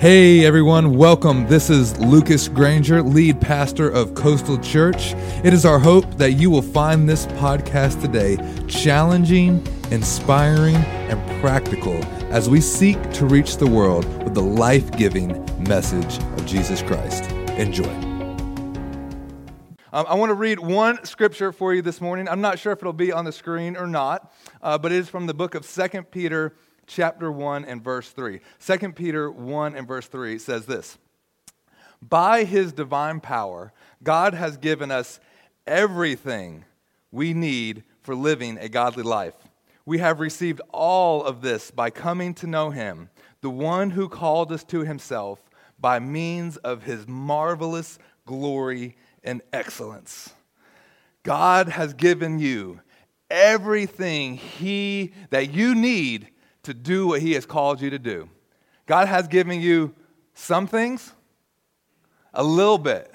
Hey everyone, welcome. This is Lucas Granger, lead pastor of Coastal Church. It is our hope that you will find this podcast today challenging, inspiring, and practical as we seek to reach the world with the life giving message of Jesus Christ. Enjoy. Um, I want to read one scripture for you this morning. I'm not sure if it'll be on the screen or not, uh, but it is from the book of Second Peter chapter 1 and verse 3. 2 Peter 1 and verse 3 says this By his divine power, God has given us everything we need for living a godly life. We have received all of this by coming to know him, the one who called us to himself by means of his marvelous glory and excellence. God has given you everything he that you need to do what He has called you to do. God has given you some things, a little bit.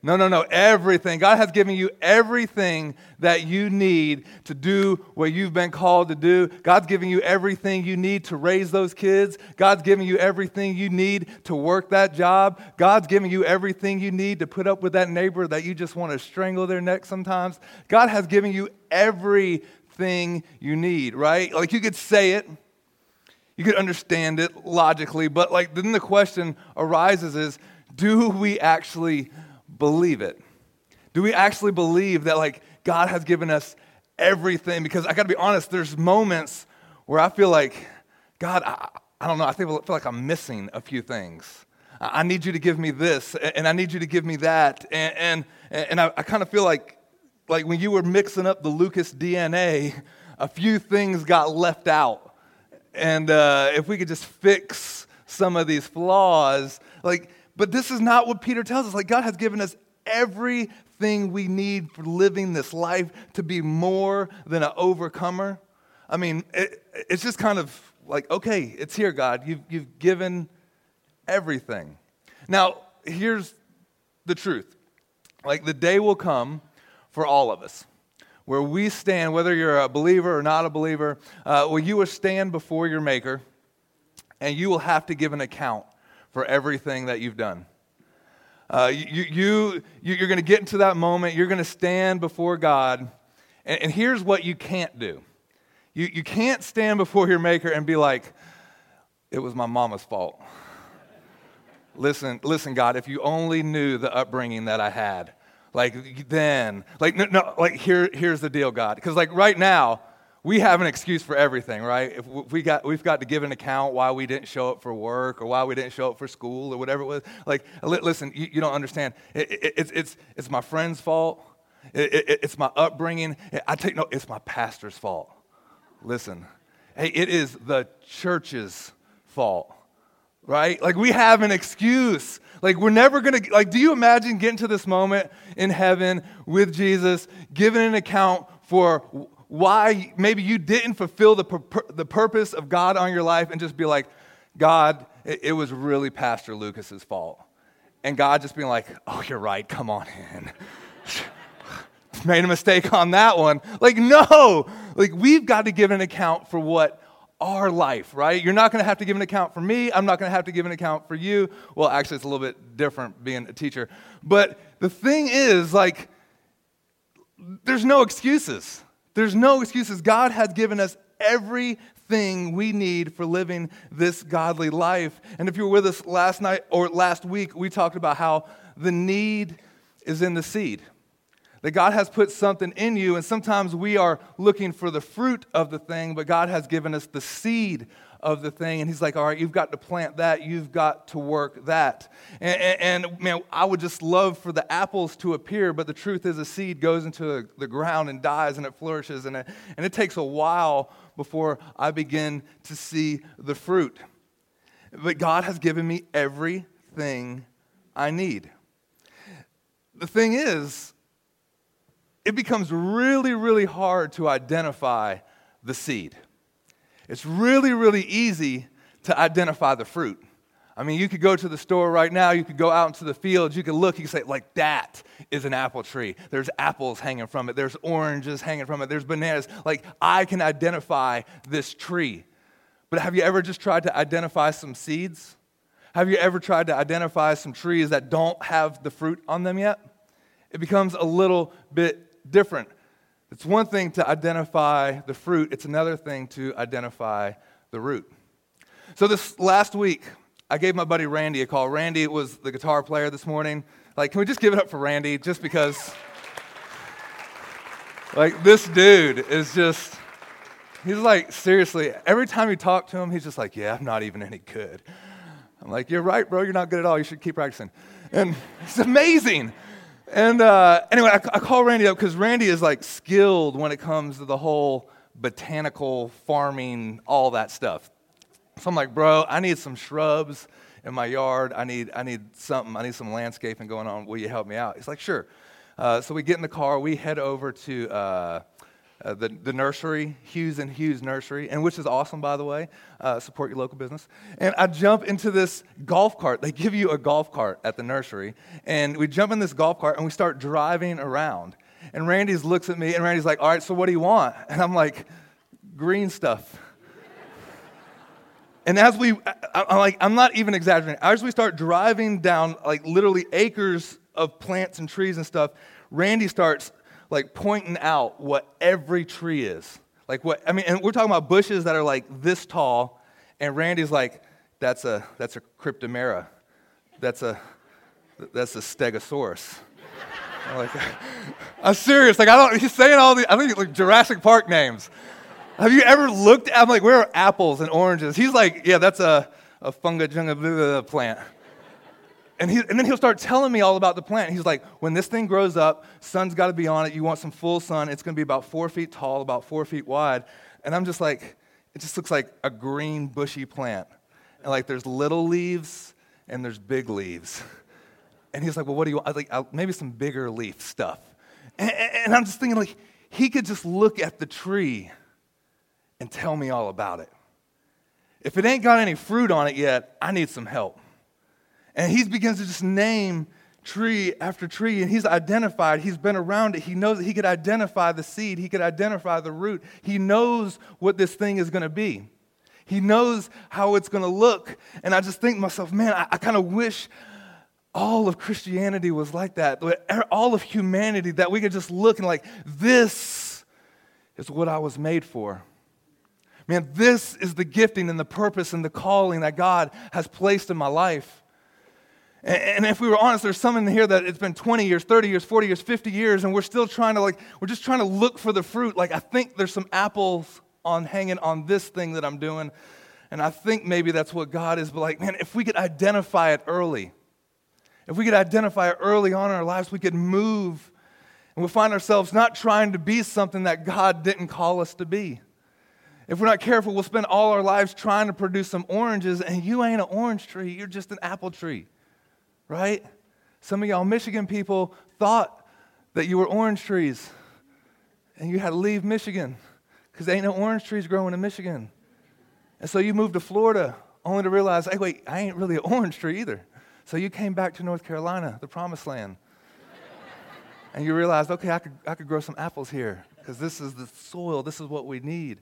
No, no, no, everything. God has given you everything that you need to do what you've been called to do. God's giving you everything you need to raise those kids. God's giving you everything you need to work that job. God's giving you everything you need to put up with that neighbor that you just want to strangle their neck sometimes. God has given you everything you need, right? Like you could say it, you could understand it logically, but like then the question arises is do we actually believe it? Do we actually believe that like God has given us everything? Because I got to be honest, there's moments where I feel like, God, I, I don't know, I think I feel like I'm missing a few things. I need you to give me this, and I need you to give me that. And, and, and I, I kind of feel like, like when you were mixing up the Lucas DNA, a few things got left out. And uh, if we could just fix some of these flaws, like, but this is not what Peter tells us. Like, God has given us everything we need for living this life to be more than an overcomer. I mean, it, it's just kind of like, okay, it's here, God. You've, you've given everything. Now, here's the truth like, the day will come for all of us where we stand, whether you're a believer or not a believer, uh, where you will stand before your Maker and you will have to give an account for everything that you've done. Uh, you, you, you, are going to get into that moment, you're going to stand before God, and, and here's what you can't do you, you can't stand before your Maker and be like, it was my mama's fault. listen, listen, God, if you only knew the upbringing that I had like then like no, no like here here's the deal god. Because like right now we have an excuse for everything right? If we got we've got to give an account why we didn't show up for work or why we didn't show up for school or whatever it was. Like listen you, you don't understand. It, it, it's it's it's my friend's fault. It, it's my upbringing. I take no it's my pastor's fault. Listen. Hey it is the church's fault right like we have an excuse like, we're never going to, like, do you imagine getting to this moment in heaven with Jesus, giving an account for why maybe you didn't fulfill the, pur- the purpose of God on your life and just be like, God, it, it was really Pastor Lucas's fault. And God just being like, oh, you're right, come on in. Made a mistake on that one. Like, no, like, we've got to give an account for what our life, right? You're not going to have to give an account for me. I'm not going to have to give an account for you. Well, actually, it's a little bit different being a teacher. But the thing is, like, there's no excuses. There's no excuses. God has given us everything we need for living this godly life. And if you were with us last night or last week, we talked about how the need is in the seed that God has put something in you, and sometimes we are looking for the fruit of the thing, but God has given us the seed of the thing. And He's like, all right, you've got to plant that, you've got to work that. And, and, and man, I would just love for the apples to appear, but the truth is, a seed goes into the ground and dies and it flourishes, and it, and it takes a while before I begin to see the fruit. But God has given me everything I need. The thing is, it becomes really, really hard to identify the seed. It's really, really easy to identify the fruit. I mean, you could go to the store right now, you could go out into the fields, you could look, you could say, like, that is an apple tree. There's apples hanging from it, there's oranges hanging from it, there's bananas. Like, I can identify this tree. But have you ever just tried to identify some seeds? Have you ever tried to identify some trees that don't have the fruit on them yet? It becomes a little bit different. It's one thing to identify the fruit, it's another thing to identify the root. So, this last week, I gave my buddy Randy a call. Randy was the guitar player this morning. Like, can we just give it up for Randy just because? like, this dude is just, he's like, seriously, every time you talk to him, he's just like, yeah, I'm not even any good. I'm like, you're right, bro, you're not good at all. You should keep practicing. And it's amazing. And uh, anyway, I, I call Randy up because Randy is like skilled when it comes to the whole botanical farming, all that stuff. So I'm like, bro, I need some shrubs in my yard. I need, I need something. I need some landscaping going on. Will you help me out? He's like, sure. Uh, so we get in the car. We head over to uh, uh, the, the nursery, Hughes and Hughes Nursery, and which is awesome, by the way. Uh, support your local business. And I jump into this golf cart. They give you a golf cart at the nursery. And we jump in this golf cart and we start driving around. And Randy's looks at me and Randy's like, all right, so what do you want? And I'm like, green stuff. And as we, I, am like, I'm not even exaggerating. As we start driving down, like literally acres of plants and trees and stuff, Randy starts like pointing out what every tree is. Like what, I mean, and we're talking about bushes that are like this tall, and Randy's like, that's a, that's a cryptomeria. That's a, that's a stegosaurus. I'm like, I'm serious. Like, I don't, he's saying all these, I think like Jurassic Park names. Have you ever looked at, I'm like, where are apples and oranges? He's like, yeah, that's a, a funga junga plant. And, he, and then he'll start telling me all about the plant. He's like, when this thing grows up, sun's got to be on it. You want some full sun. It's going to be about four feet tall, about four feet wide. And I'm just like, it just looks like a green, bushy plant. And like, there's little leaves and there's big leaves. And he's like, well, what do you want? I was like, maybe some bigger leaf stuff. And, and I'm just thinking, like, he could just look at the tree and tell me all about it. If it ain't got any fruit on it yet, I need some help. And he begins to just name tree after tree, and he's identified, he's been around it. He knows that he could identify the seed, he could identify the root. He knows what this thing is going to be. He knows how it's going to look. And I just think to myself, man, I, I kind of wish all of Christianity was like that. Er, all of humanity, that we could just look and, like, this is what I was made for. Man, this is the gifting and the purpose and the calling that God has placed in my life. And if we were honest, there's some in here that it's been 20 years, 30 years, 40 years, 50 years, and we're still trying to like, we're just trying to look for the fruit. Like, I think there's some apples on hanging on this thing that I'm doing. And I think maybe that's what God is. But like, man, if we could identify it early, if we could identify it early on in our lives, we could move and we'll find ourselves not trying to be something that God didn't call us to be. If we're not careful, we'll spend all our lives trying to produce some oranges, and you ain't an orange tree, you're just an apple tree right? Some of y'all Michigan people thought that you were orange trees and you had to leave Michigan because there ain't no orange trees growing in Michigan. And so you moved to Florida only to realize, hey, wait, I ain't really an orange tree either. So you came back to North Carolina, the promised land. and you realized, okay, I could, I could grow some apples here because this is the soil, this is what we need.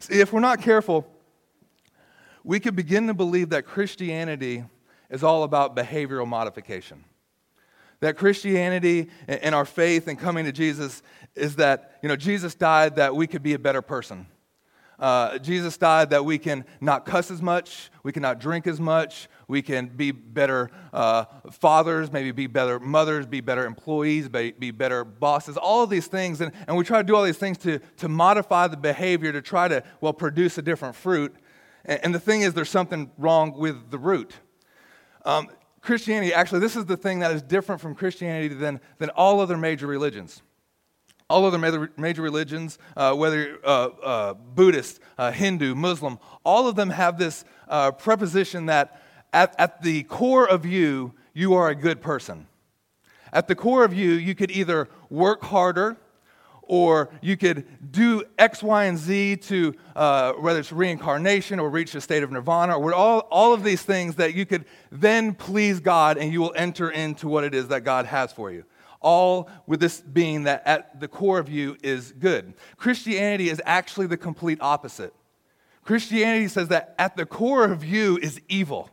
See, if we're not careful, we could begin to believe that Christianity is all about behavioral modification. That Christianity and our faith and coming to Jesus is that, you know, Jesus died that we could be a better person. Uh, Jesus died that we can not cuss as much, we can not drink as much, we can be better uh, fathers, maybe be better mothers, be better employees, be, be better bosses, all of these things. And, and we try to do all these things to, to modify the behavior to try to, well, produce a different fruit. And, and the thing is, there's something wrong with the root. Um, Christianity, actually, this is the thing that is different from Christianity than, than all other major religions. All other major, religions, uh, whether uh, uh, Buddhist, uh, Hindu, Muslim, all of them have this uh, preposition that at, at the core of you, you are a good person. At the core of you, you could either work harder or you could do X, Y, and Z to uh, whether it's reincarnation or reach a state of nirvana, or all, all of these things that you could then please God and you will enter into what it is that God has for you. All with this being that at the core of you is good. Christianity is actually the complete opposite. Christianity says that at the core of you is evil.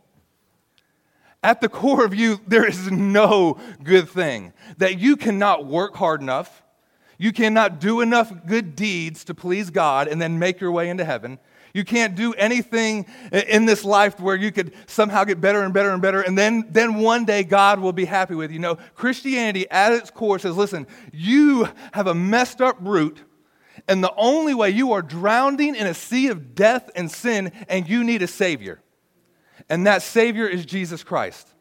at the core of you, there is no good thing. That you cannot work hard enough, you cannot do enough good deeds to please God and then make your way into heaven. You can't do anything in this life where you could somehow get better and better and better, and then, then one day God will be happy with you. No, Christianity at its core says, listen, you have a messed up root, and the only way you are drowning in a sea of death and sin, and you need a Savior. And that Savior is Jesus Christ.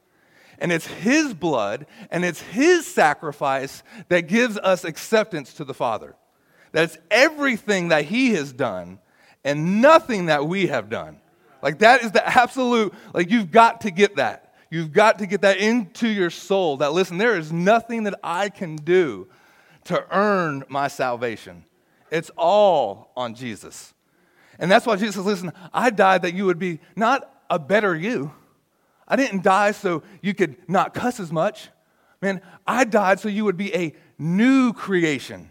And it's His blood and it's His sacrifice that gives us acceptance to the Father. That's everything that He has done and nothing that we have done. Like, that is the absolute, like, you've got to get that. You've got to get that into your soul that, listen, there is nothing that I can do to earn my salvation. It's all on Jesus. And that's why Jesus says, listen, I died that you would be not a better you. I didn't die so you could not cuss as much. Man, I died so you would be a new creation.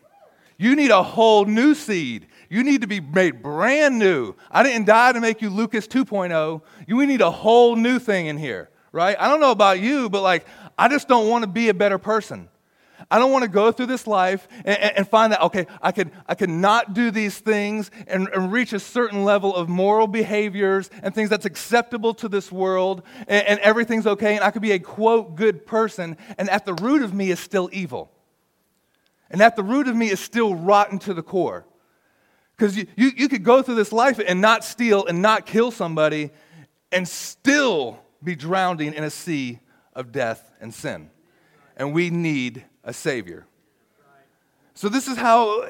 You need a whole new seed. You need to be made brand new. I didn't die to make you Lucas 2.0. You need a whole new thing in here, right? I don't know about you, but like, I just don't want to be a better person. I don't want to go through this life and, and, find that, okay, I could, I could not do these things and, and, reach a certain level of moral behaviors and things that's acceptable to this world and, and everything's okay and I could be a quote good person and at the root of me is still evil. And at the root of me is still rotten to the core. Because you, you, you could go through this life and not steal and not kill somebody and still be drowning in a sea of death and sin. And we need a Savior. So, this is how uh,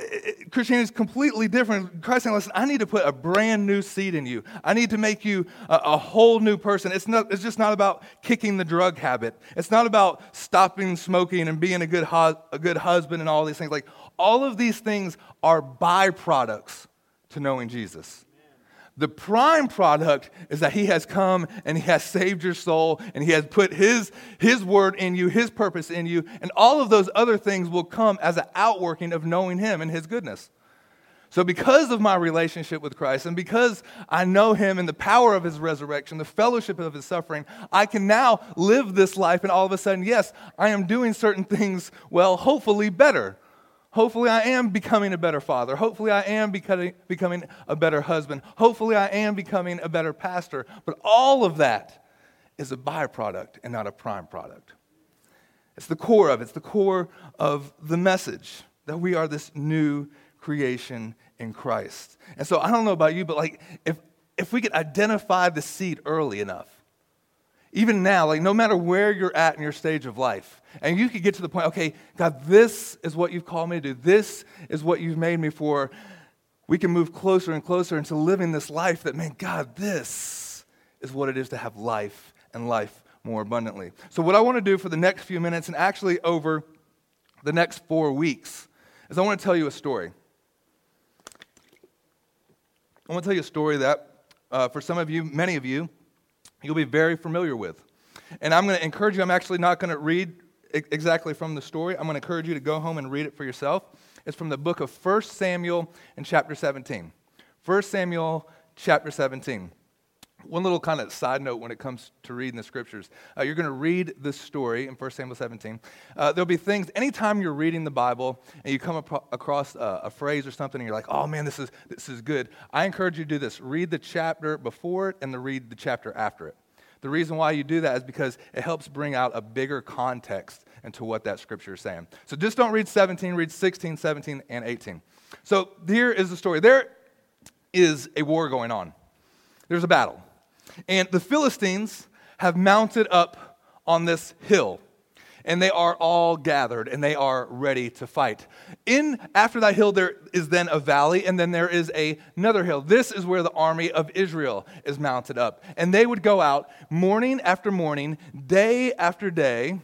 Christianity is completely different. Christ saying, listen, I need to put a brand new seed in you. I need to make you a, a, whole new person. It's, not, it's just not about kicking the drug habit. It's not about stopping smoking and being a good, hu- a good husband and all these things. Like, all of these things are byproducts to knowing Jesus. The prime product is that He has come and He has saved your soul and He has put His, His word in you, His purpose in you, and all of those other things will come as an outworking of knowing Him and His goodness. So, because of my relationship with Christ and because I know Him and the power of His resurrection, the fellowship of His suffering, I can now live this life and all of a sudden, yes, I am doing certain things, well, hopefully better Hopefully, I am becoming a better father. Hopefully, I am becoming, becoming a better husband. Hopefully, I am becoming a better pastor. But all of that is a byproduct and not a prime product. It's the core of it. It's the core of the message that we are this new creation in Christ. And so I don't know about you, but like if if we could identify the seed early enough, even now, like no matter where you're at in your stage of life, and you could get to the point, okay, God, this is what you've called me to do, this is what you've made me for. We can move closer and closer into living this life that, man, God, this is what it is to have life and life more abundantly. So, what I want to do for the next few minutes, and actually over the next four weeks, is I want to tell you a story. I want to tell you a story that, uh, for some of you, many of you, you'll be very familiar with. And I'm going to encourage you, I'm actually not going to read exactly from the story. I'm going to encourage you to go home and read it for yourself. It's from the book of 1 Samuel in chapter 17. 1 Samuel chapter 17. One little kind of side note when it comes to reading the scriptures. Uh, you're going to read this story in 1 Samuel 17. Uh, there'll be things, anytime you're reading the Bible and you come across a, a, phrase or something and you're like, oh man, this is, this is good, I encourage you to do this. Read the chapter before it and then read the chapter after it. The reason why you do that is because it helps bring out a bigger context into what that scripture is saying. So just don't read 17, read 16, 17, and 18. So here is the story. There is a war going on, there's a battle. And the Philistines have mounted up on this hill and they are all gathered and they are ready to fight. In after that hill there is then a valley and then there is a, another hill. This is where the army of Israel is mounted up. And they would go out morning after morning, day after day,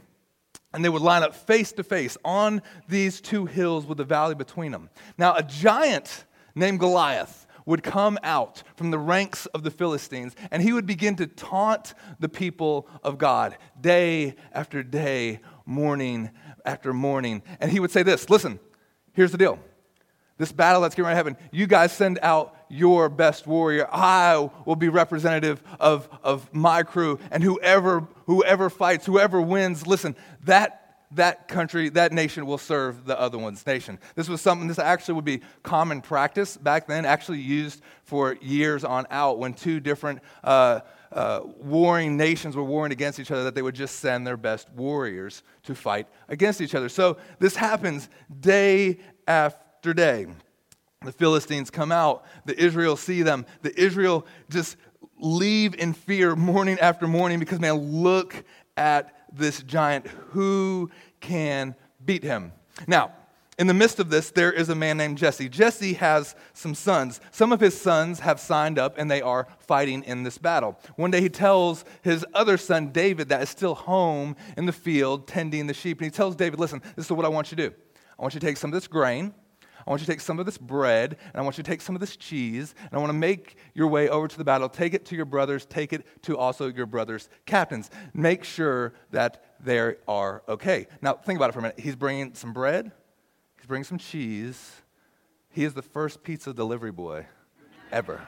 and they would line up face to face on these two hills with the valley between them. Now a giant named Goliath would come out from the ranks of the Philistines and he would begin to taunt the people of God day after day, morning after morning. And he would say this listen, here's the deal. This battle that's getting ready to happen, you guys send out your best warrior. I will be representative of, of my crew. And whoever, whoever fights, whoever wins, listen, that that country, that nation will serve the other one's nation. This was something, this actually would be common practice back then, actually used for years on out when two different uh, uh, warring nations were warring against each other, that they would just send their best warriors to fight against each other. So this happens day after day. The Philistines come out, the Israel see them, the Israel just leave in fear morning after morning because, man, look at this giant. Who can beat him? Now, in the midst of this, there is a man named Jesse. Jesse has some sons. Some of his sons have signed up and they are fighting in this battle. One day he tells his other son, David, that is still home in the field tending the sheep. And he tells David, Listen, this is what I want you to do. I want you to take some of this grain I want you to take some of this bread, and I want you to take some of this cheese, and I want to make your way over to the battle. Take it to your brothers, take it to also your brothers' captains. Make sure that they are okay. Now, think about it for a minute. He's bringing some bread, he's bringing some cheese. He is the first pizza delivery boy ever.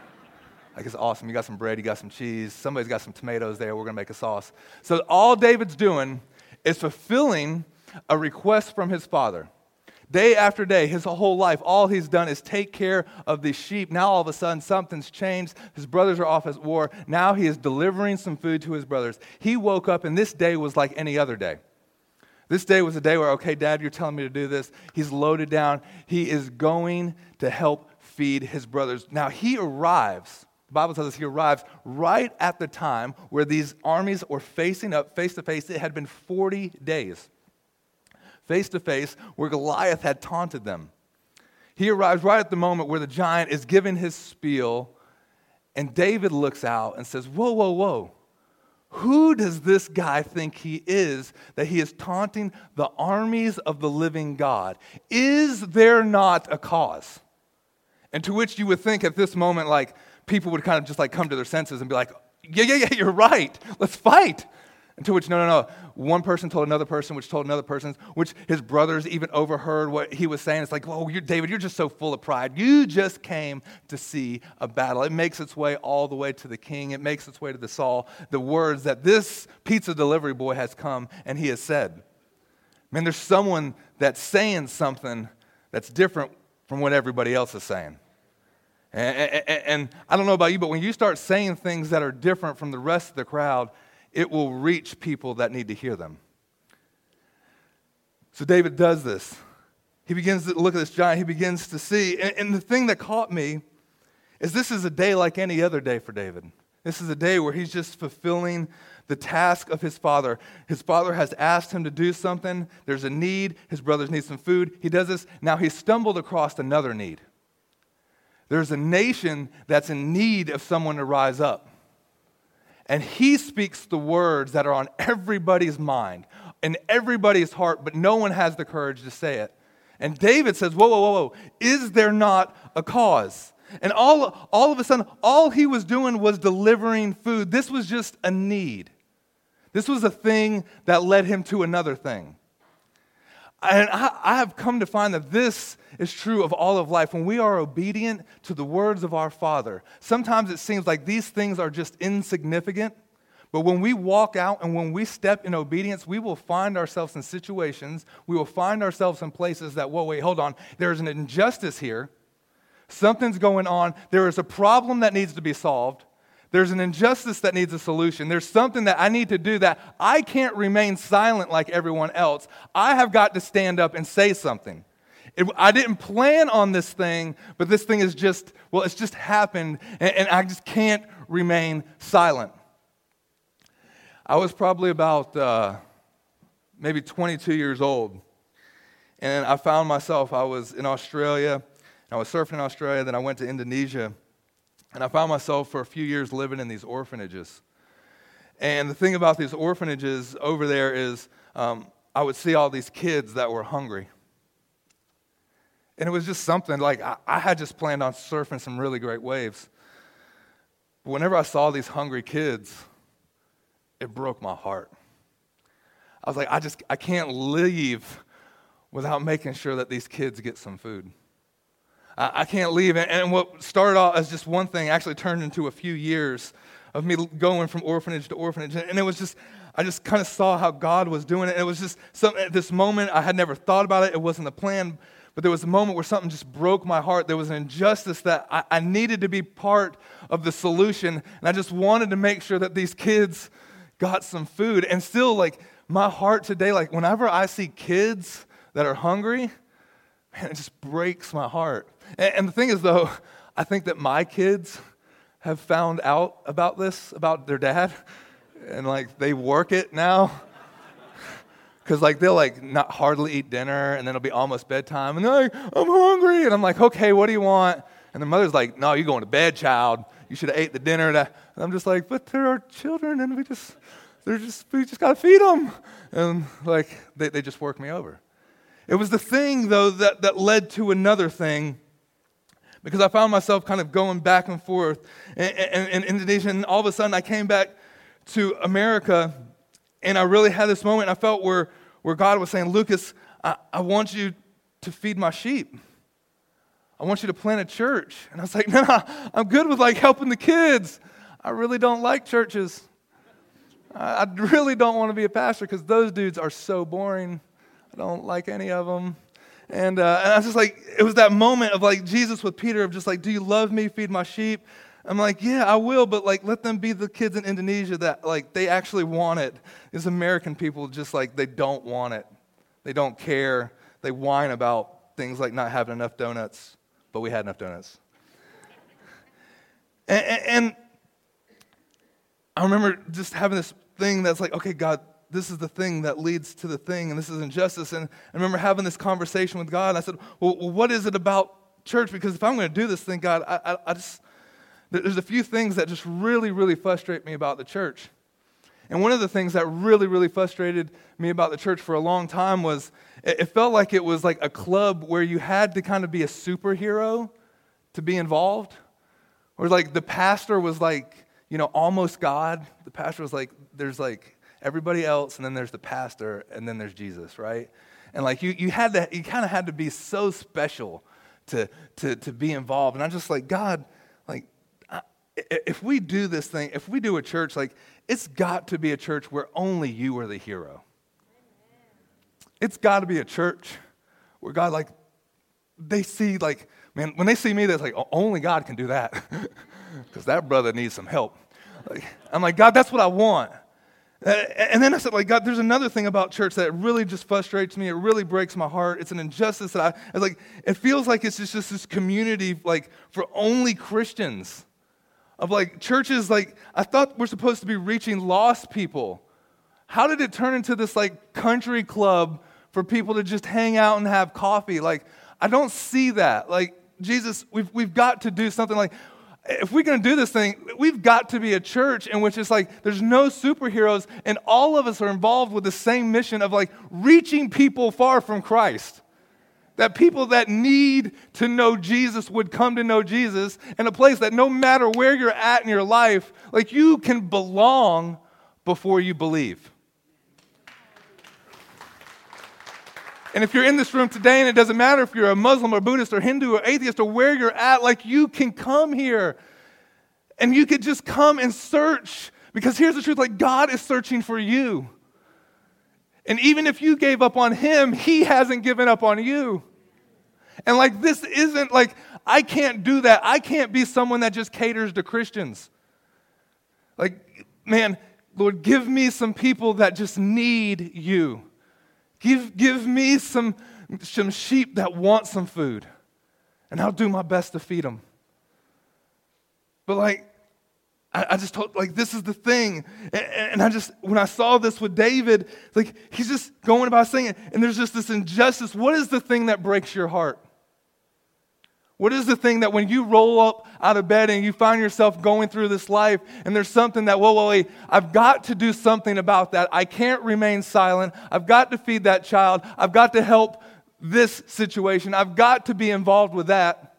Like, it's awesome. You got some bread, you got some cheese, somebody's got some tomatoes there. We're going to make a sauce. So, all David's doing is fulfilling a request from his father. Day after day, his whole life, all he's done is take care of these sheep. Now, all of a sudden, something's changed. His brothers are off at war. Now, he is delivering some food to his brothers. He woke up, and this day was like any other day. This day was a day where, okay, dad, you're telling me to do this. He's loaded down. He is going to help feed his brothers. Now, he arrives. The Bible tells us he arrives right at the time where these armies were facing up face to face. It had been 40 days face to face where Goliath had taunted them. He arrives right at the moment where the giant is giving his spiel, and David looks out and says, Whoa, whoa, whoa. Who does this guy think he is that he is taunting the armies of the living God? Is there not a cause? And to which you would think at this moment, like, people would kind of just like come to their senses and be like, yeah, yeah, yeah, you're right. Let's fight. To which, no, no, no. One person told another person, which told another person, which his brothers even overheard what he was saying. It's like, oh, you're, David, you're just so full of pride. You just came to see a battle. It makes its way all the way to the king, it makes its way to the Saul. The words that this pizza delivery boy has come and he has said. Man, there's someone that's saying something that's different from what everybody else is saying. And, and, and, I don't know about you, but when you start saying things that are different from the rest of the crowd, it will reach people that need to hear them. So David does this. He begins to look at this giant, he begins to see. And, and, the thing that caught me is this is a day like any other day for David. This is a day where he's just fulfilling the task of his father. His father has asked him to do something. There's a need. His brothers need some food. He does this. Now he's stumbled across another need. There's a nation that's in need of someone to rise up. And he speaks the words that are on everybody's mind and everybody's heart, but no one has the courage to say it. And David says, Whoa, whoa, whoa, whoa, is there not a cause? And all, all of a sudden, all he was doing was delivering food. This was just a need. This was a thing that led him to another thing. And I, I, have come to find that this is true of all of life. When we are obedient to the words of our Father, sometimes it seems like these things are just insignificant. But when we walk out and when we step in obedience, we will find ourselves in situations, we will find ourselves in places that, whoa, wait, hold on, there's an injustice here. Something's going on. There is a problem that needs to be solved. There's an injustice that needs a solution. There's something that I need to do that I can't remain silent like everyone else. I have got to stand up and say something. It, I didn't plan on this thing, but this thing is just, well, it's just happened, and, and I just can't remain silent. I was probably about uh, maybe 22 years old, and I found myself, I was in Australia, I was surfing in Australia, then I went to Indonesia and I found myself for a few years living in these orphanages. And the thing about these orphanages over there is um, I would see all these kids that were hungry. And it was just something like I, I had just planned on surfing some really great waves. But whenever I saw these hungry kids, it broke my heart. I was like, I just I can't leave without making sure that these kids get some food. I, can't leave. And, and what started off as just one thing actually turned into a few years of me going from orphanage to orphanage. And it was just, I just kind of saw how God was doing it. And it was just some, at this moment, I had never thought about it. It wasn't a plan, but there was a moment where something just broke my heart. There was an injustice that I, I needed to be part of the solution. And I just wanted to make sure that these kids got some food. And still, like, my heart today, like, whenever I see kids that are hungry, man, it just breaks my heart. And, the thing is, though, I think that my kids have found out about this, about their dad, and like they work it now. Because like they'll like not hardly eat dinner, and then it'll be almost bedtime, and they're like, I'm hungry. And I'm like, okay, what do you want? And the mother's like, no, you're going to bed, child. You should have ate the dinner. And I'm just like, but there are children, and we just, they're just, we just got to feed them. And like, they, they just work me over. It was the thing, though, that, that led to another thing because I found myself kind of going back and forth in, in, in, Indonesia. And all of a sudden, I came back to America, and I really had this moment. I felt where, where God was saying, Lucas, I, I want you to feed my sheep. I want you to plant a church. And I was like, no, nah, I'm good with like helping the kids. I really don't like churches. I, I really don't want to be a pastor because those dudes are so boring. I don't like any of them. And, uh, and I was just like, it was that moment of like Jesus with Peter of just like, do you love me? Feed my sheep. I'm like, yeah, I will, but like, let them be the kids in Indonesia that like they actually want it. These American people just like they don't want it. They don't care. They whine about things like not having enough donuts, but we had enough donuts. and, and, and I remember just having this thing that's like, okay, God, this is the thing that leads to the thing, and this is injustice. And I remember having this conversation with God, and I said, Well, what is it about church? Because if I'm going to do this thing, God, I, I, I just, there's a few things that just really, really frustrate me about the church. And one of the things that really, really frustrated me about the church for a long time was it felt like it was like a club where you had to kind of be a superhero to be involved. Or like the pastor was like, you know, almost God. The pastor was like, there's like everybody else, and then there's the pastor, and then there's Jesus, right? And like you, you had to, you kind of had to be so special to, to, to be involved. And I'm just like, God, like, I, if we do this thing, if we do a church, like, it's got to be a church where only you are the hero. It's got to be a church where God, like, they see, like, man, when they see me, they're like, only God can do that. Because that brother needs some help. Like, I'm like, God, that's what I want. Uh, and then I said, like, God, there's another thing about church that really just frustrates me. It really breaks my heart. It's an injustice that I, it's like, it feels like it's just, just this community, like, for only Christians. Of like, churches, like, I thought we're supposed to be reaching lost people. How did it turn into this, like, country club for people to just hang out and have coffee? Like, I don't see that. Like, Jesus, we've, we've got to do something like, if we're going to do this thing, we've got to be a church in which it's like there's no superheroes and all of us are involved with the same mission of like reaching people far from Christ. That people that need to know Jesus would come to know Jesus in a place that no matter where you're at in your life, like you can belong before you believe. And if you're in this room today, and it doesn't matter if you're a Muslim or Buddhist or Hindu or atheist or where you're at, like you can come here and you could just come and search. Because here's the truth like God is searching for you. And even if you gave up on Him, He hasn't given up on you. And like this isn't like, I can't do that. I can't be someone that just caters to Christians. Like, man, Lord, give me some people that just need you. Give, give me some, some sheep that want some food, and I'll do my best to feed them. But, like, I, I just told, like, this is the thing. And, and I just, when I saw this with David, like, he's just going about saying it, and there's just this injustice. What is the thing that breaks your heart? What is the thing that when you roll up out of bed and you find yourself going through this life and there's something that, whoa, whoa, wait, I've got to do something about that. I can't remain silent. I've got to feed that child. I've got to help this situation. I've got to be involved with that.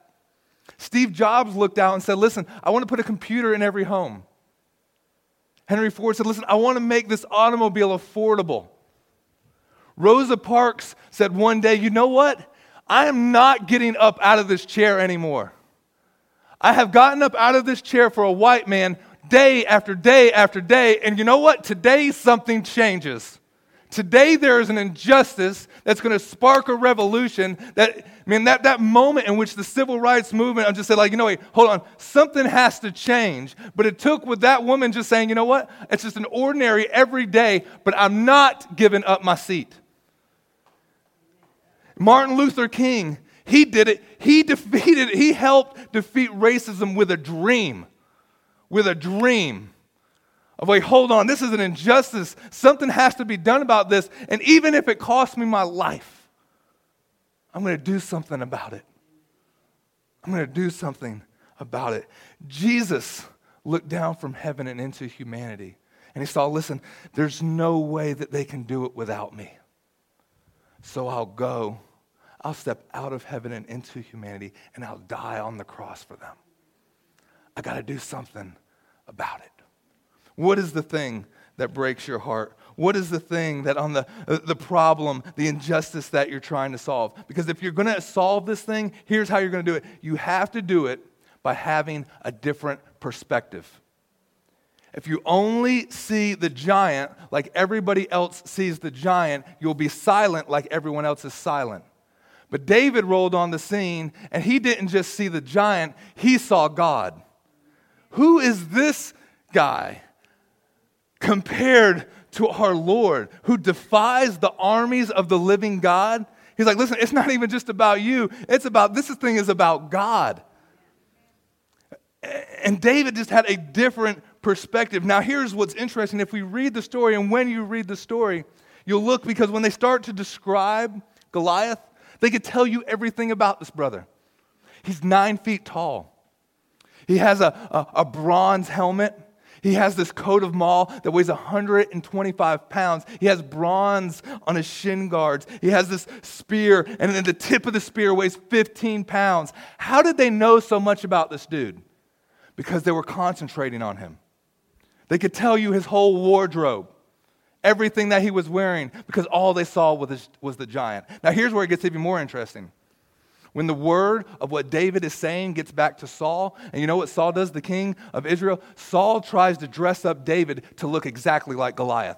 Steve Jobs looked out and said, listen, I want to put a computer in every home. Henry Ford said, listen, I want to make this automobile affordable. Rosa Parks said one day, you know what? I am not getting up out of this chair anymore. I have gotten up out of this chair for a white man day after day after day. And you know what? Today something changes. Today there is an injustice that's going to spark a revolution that, I mean, that, that moment in which the civil rights movement, I'm just saying, like, you know, wait, hold on, something has to change. But it took with that woman just saying, you know what? It's just an ordinary everyday, but I'm not giving up my seat. Martin Luther King, he did it. He defeated, he helped defeat racism with a dream. With a dream of like, hold on, this is an injustice. Something has to be done about this. And even if it costs me my life, I'm going to do something about it. I'm going to do something about it. Jesus looked down from heaven and into humanity. And he saw, listen, there's no way that they can do it without me. So I'll go. I'll step out of heaven and into humanity, and I'll die on the cross for them. I got to do something about it. What is the thing that breaks your heart? What is the thing that on the, uh, the problem, the injustice that you're trying to solve? Because if you're going to solve this thing, here's how you're going to do it. You have to do it by having a different perspective. If you only see the giant like everybody else sees the giant, you'll be silent like everyone else is silent. But David rolled on the scene and he didn't just see the giant, he saw God. Who is this guy? compared to our Lord who defies the armies of the living God. He's like, listen, it's not even just about you. It's about, this thing is about God. And David just had a different perspective. Now, here's what's interesting. If we read the story, and when you read the story, you'll look because when they start to describe Goliath, they could tell you everything about this brother. He's nine feet tall, he has a, a, a bronze helmet. He has this coat of maul that weighs 125 pounds. He has bronze on his shin guards. He has this spear, and then the tip of the spear weighs 15 pounds. How did they know so much about this dude? Because they were concentrating on him. They could tell you his whole wardrobe, everything that he was wearing, because all they saw was, was the giant. Now, here's where it gets even more interesting. When the word of what David is saying gets back to Saul, and you know what Saul does, the king of Israel? Saul tries to dress up David to look exactly like Goliath.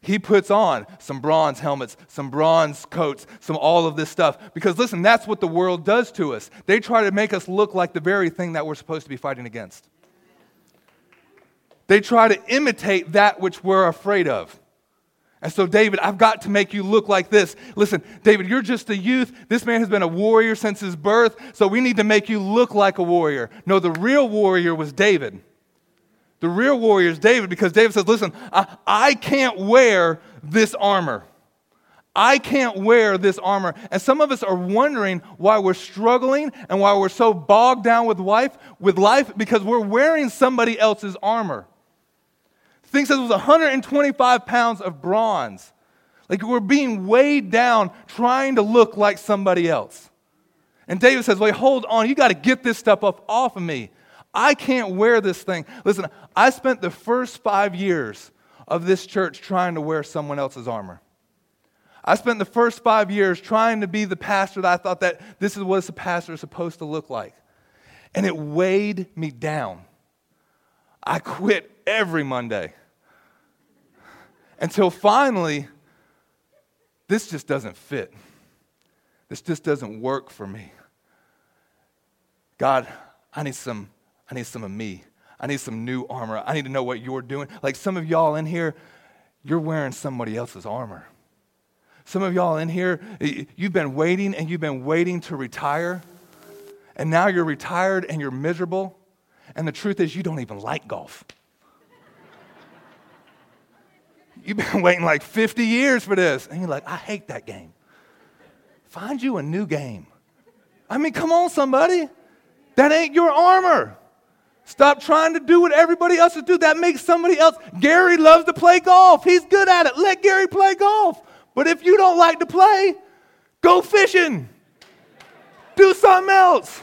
He puts on some bronze helmets, some bronze coats, some all of this stuff. Because listen, that's what the world does to us. They try to make us look like the very thing that we're supposed to be fighting against. They try to imitate that which we're afraid of. And so, David, I've got to make you look like this. Listen, David, you're just a youth. This man has been a warrior since his birth, so we need to make you look like a warrior. No, the real warrior was David. The real warrior is David because David says, Listen, I, I can't wear this armor. I can't wear this armor. And some of us are wondering why we're struggling and why we're so bogged down with life, with life because we're wearing somebody else's armor thing says it was 125 pounds of bronze. Like we're being weighed down trying to look like somebody else. And David says, Wait, hold on. You got to get this stuff off, off of me. I can't wear this thing. Listen, I spent the first five years of this church trying to wear someone else's armor. I spent the first five years trying to be the pastor that I thought that this is what a pastor is supposed to look like. And it weighed me down. I quit every Monday. Until finally, this just doesn't fit. This just doesn't work for me. God, I need some, I need some of me. I need some new armor. I need to know what you're doing. Like some of y'all in here, you're wearing somebody else's armor. Some of y'all in here, you've been waiting and you've been waiting to retire. And now you're retired and you're miserable. And the truth is, you don't even like golf. You've been waiting like 50 years for this. And you're like, I hate that game. Find you a new game. I mean, come on, somebody. That ain't your armor. Stop trying to do what everybody else is doing. That makes somebody else. Gary loves to play golf. He's good at it. Let Gary play golf. But if you don't like to play, go fishing. Do something else.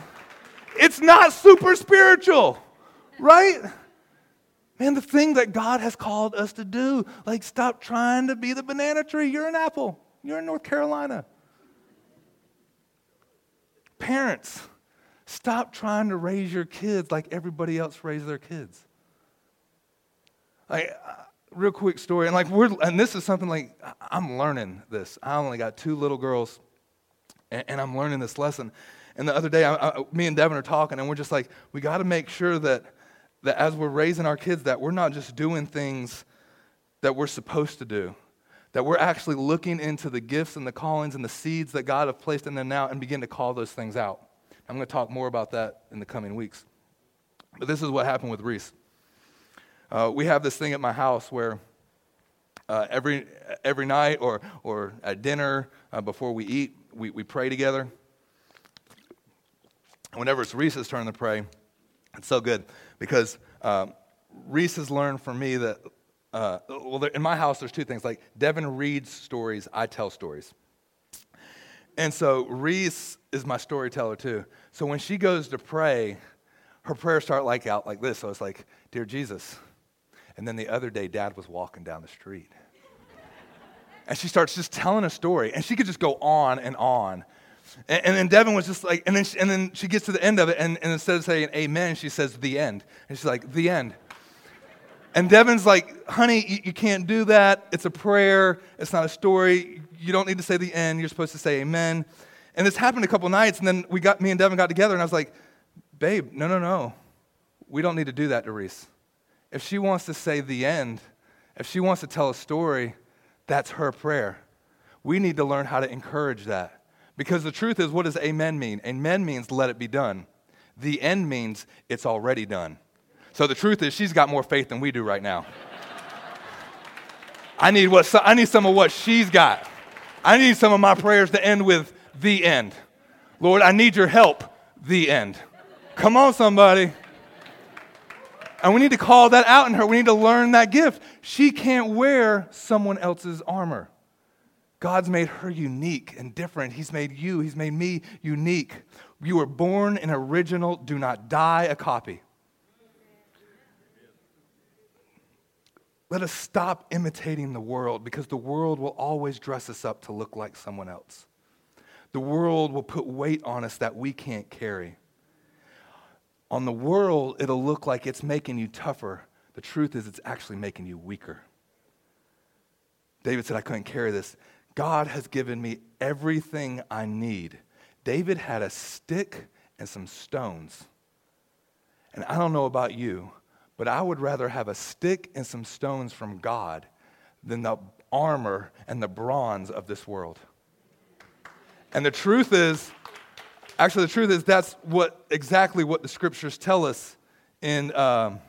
It's not super spiritual, right? Man, the thing that God has called us to do, like stop trying to be the banana tree. You're an apple. You're in North Carolina. Parents, stop trying to raise your kids like everybody else raised their kids. Like, uh, real quick story, and like we're, and this is something like I'm learning this. I only got two little girls, and, and I'm learning this lesson. And the other day, I, I, me and Devin are talking, and we're just like, we got to make sure that that as we're raising our kids, that we're not just doing things that we're supposed to do, that we're actually looking into the gifts and the callings and the seeds that God have placed in them now and begin to call those things out. I'm going to talk more about that in the coming weeks. But this is what happened with Reese. Uh, we have this thing at my house where uh, every, every night or, or at dinner, uh, before we eat, we, we pray together. Whenever it's Reese's turn to pray, it's so good because um, Reese has learned from me that, uh, well, in my house, there's two things. Like, Devin reads stories, I tell stories. And so Reese is my storyteller too. So when she goes to pray, her prayers start like out like this. So it's like, Dear Jesus. And then the other day, Dad was walking down the street. and she starts just telling a story. And she could just go on and on. And, and then Devin was just like, and then, she, and then she gets to the end of it, and, and instead of saying amen, she says the end. And she's like, the end. And Devin's like, honey, you, you, can't do that. It's a prayer, it's not a story. You don't need to say the end. You're supposed to say amen. And this happened a couple nights, and then we got, me and Devin got together, and I was like, babe, no, no, no. We don't need to do that to Reese. If she wants to say the end, if she wants to tell a story, that's her prayer. We need to learn how to encourage that. Because the truth is, what does amen mean? Amen means let it be done. The end means it's already done. So the truth is, she's got more faith than we do right now. I need, what, I need some of what she's got. I need some of my prayers to end with the end. Lord, I need your help, the end. Come on, somebody. And we need to call that out in her. We need to learn that gift. She can't wear someone else's armor. God's made her unique and different. He's made you, He's made me unique. You were born an original, do not die a copy. Let us stop imitating the world because the world will always dress us up to look like someone else. The world will put weight on us that we can't carry. On the world, it'll look like it's making you tougher. The truth is, it's actually making you weaker. David said, I couldn't carry this. God has given me everything I need. David had a stick and some stones. And I don't know about you, but I would rather have a stick and some stones from God than the armor and the bronze of this world. And the truth is, actually, the truth is that's what exactly what the scriptures tell us in, um,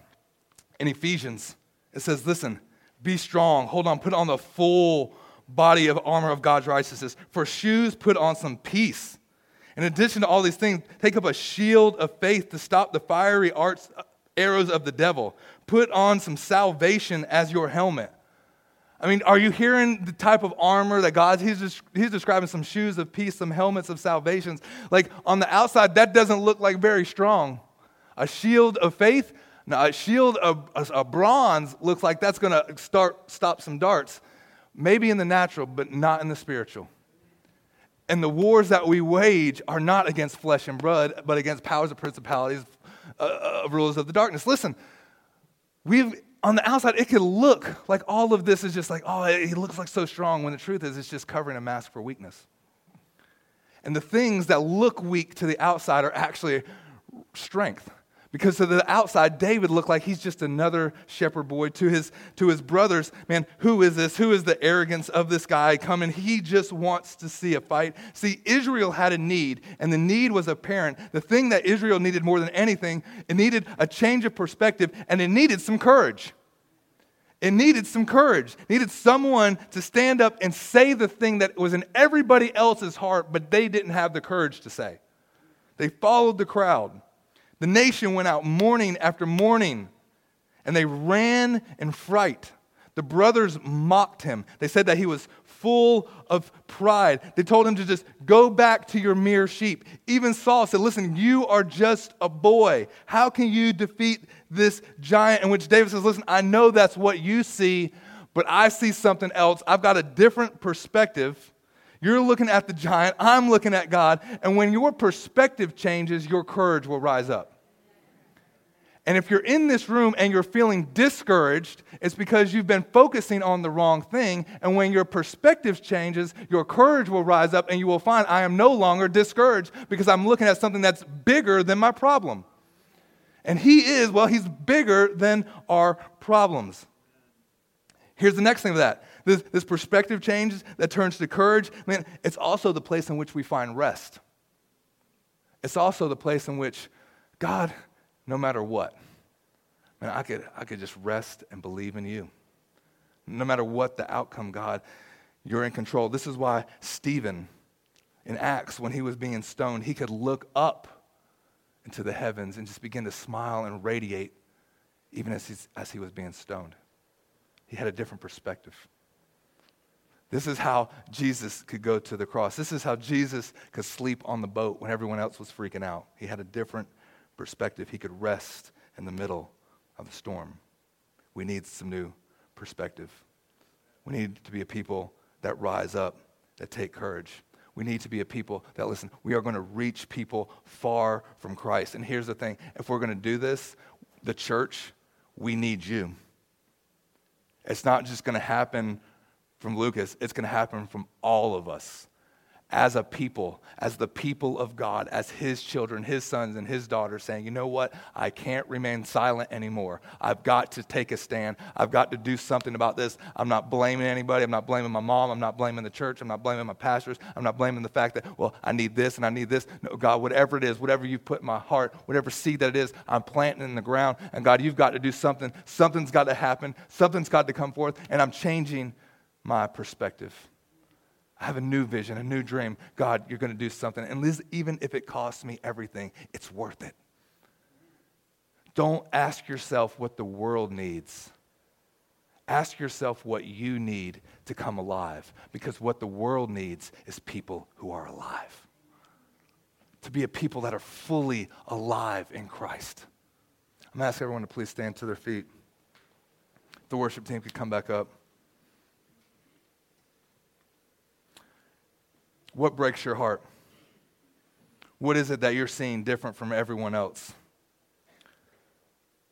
in Ephesians. It says, listen, be strong, hold on, put on the full body of armor of God's righteousness. For shoes, put on some peace. In addition to all these things, take up a shield of faith to stop the fiery arts, arrows of the devil. Put on some salvation as your helmet. I mean, are you hearing the type of armor that God's, he's, he's describing some shoes of peace, some helmets of salvations. Like on the outside, that doesn't look like very strong. A shield of faith, now a shield of a, a bronze looks like that's going to start stop some darts maybe in the natural, but not in the spiritual. And the wars that we wage are not against flesh and blood, but against powers and principalities, uh, uh, rulers of the darkness. Listen, we've on the outside, it could look like all of this is just like, oh, he looks like so strong, when the truth is, it's just covering a mask for weakness. And the things that look weak to the outside are actually strength. Because to the outside, David looked like he's just another shepherd boy. To his, to his brothers, man, who is this? Who is the arrogance of this guy coming? He just wants to see a fight. See, Israel had a need, and the need was apparent. The thing that Israel needed more than anything, it needed a change of perspective, and it needed some courage. It needed some courage. It needed someone to stand up and say the thing that was in everybody else's heart, but they didn't have the courage to say. They followed the crowd. The nation went out morning after morning, and they ran in fright. The brothers mocked him. They said that he was full of pride. They told him to just go back to your mere sheep. Even Saul said, Listen, you are just a boy. How can you defeat this giant? In which David says, Listen, I know that's what you see, but I see something else. I've got a different perspective. You're looking at the giant, I'm looking at God. And when your perspective changes, your courage will rise up. And if you're in this room and you're feeling discouraged, it's because you've been focusing on the wrong thing. And when your perspective changes, your courage will rise up and you will find I am no longer discouraged because I'm looking at something that's bigger than my problem. And He is, well, He's bigger than our problems. Here's the next thing of that this, this perspective change that turns to courage. Man, it's also the place in which we find rest. It's also the place in which God, no matter what, man, I could, I could just rest and believe in you. No matter what the outcome, God, you're in control. This is why Stephen in Acts, when he was being stoned, he could look up into the heavens and just begin to smile and radiate even as, as he was being stoned. He had a different perspective. This is how Jesus could go to the cross. This is how Jesus could sleep on the boat when everyone else was freaking out. He had a different perspective. He could rest in the middle of the storm. We need some new perspective. We need to be a people that rise up, that take courage. We need to be a people that listen, we are going to reach people far from Christ. And here's the thing if we're going to do this, the church, we need you. It's not just going to happen from Lucas, it's going to happen from all of us as a people, as the people of God, as His children, His sons, and His daughters, saying, you know what? I can't remain silent anymore. I've got to take a stand. I've got to do something about this. I'm not blaming anybody. I'm not blaming my mom. I'm not blaming the church. I'm not blaming my pastors. I'm not blaming the fact that, well, I need this and I need this. No, God, whatever it is, whatever you put in my heart, whatever seed that it is, I'm planting in the ground. And God, you've got to do something. Something's got to happen. Something's got to come forth. And I'm changing my perspective. I have a new vision, a new dream. God, you're going to do something. And even if it costs me everything, it's worth it. Don't ask yourself what the world needs. Ask yourself what you need to come alive. Because what the world needs is people who are alive. To be a people that are fully alive in Christ. I'm going to ask everyone to please stand to their feet. The worship team could come back up. What breaks your heart? What is it that you're seeing different from everyone else?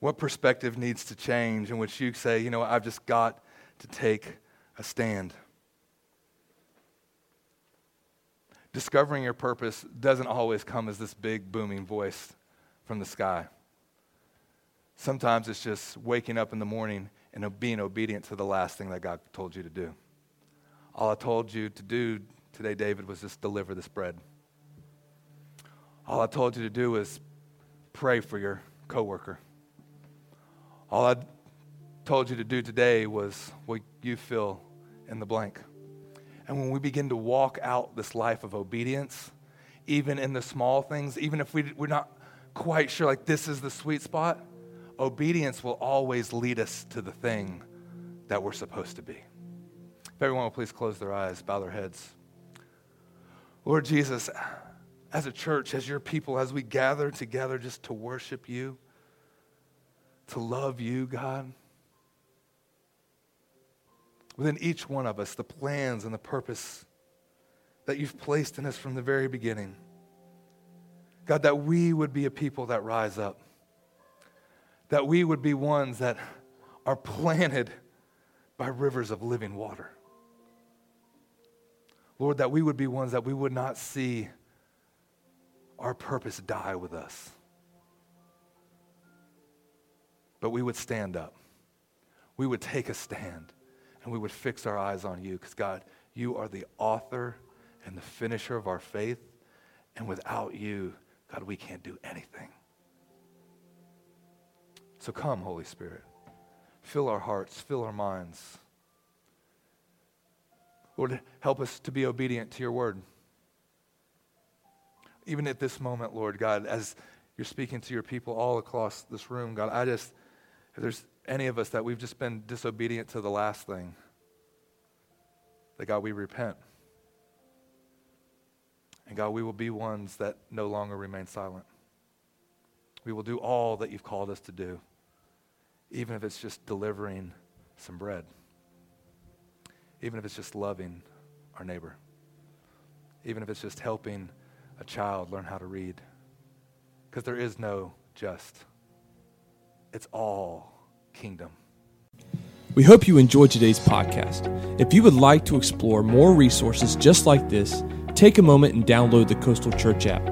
What perspective needs to change in which you say, you know, I've just got to take a stand? Discovering your purpose doesn't always come as this big booming voice from the sky. Sometimes it's just waking up in the morning and being obedient to the last thing that God told you to do. All I told you to do today, David, was just deliver this bread. All I told you to do is pray for your coworker. All I told you to do today was what you fill in the blank. And when we begin to walk out this life of obedience, even in the small things, even if we, we're not quite sure, like this is the sweet spot, obedience will always lead us to the thing that we're supposed to be. If everyone will please close their eyes, bow their heads. Lord Jesus, as a church, as your people, as we gather together just to worship you, to love you, God, within each one of us, the plans and the purpose that you've placed in us from the very beginning. God, that we would be a people that rise up, that we would be ones that are planted by rivers of living water. Lord, that we would be ones that we would not see our purpose die with us, but we would stand up. We would take a stand and we would fix our eyes on you because, God, you are the author and the finisher of our faith. And without you, God, we can't do anything. So come, Holy Spirit. Fill our hearts, fill our minds. Lord, help us to be obedient to your word. Even at this moment, Lord God, as you're speaking to your people all across this room, God, I just, if there's any of us that we've just been disobedient to the last thing, that God, we repent. And God, we will be ones that no longer remain silent. We will do all that you've called us to do, even if it's just delivering some bread even if it's just loving our neighbor. even if it's just helping a child learn how to read. Because there is no just, it's all kingdom. We hope you enjoyed today's podcast. If you would like to explore more resources just like this, take a moment and download the Coastal Church app.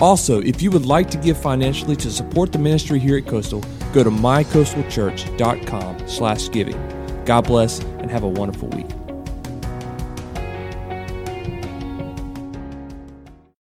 Also, if you would like to give financially to support the ministry here at Coastal, go to mycoastalchurch.com slash giving. God bless and have a wonderful week.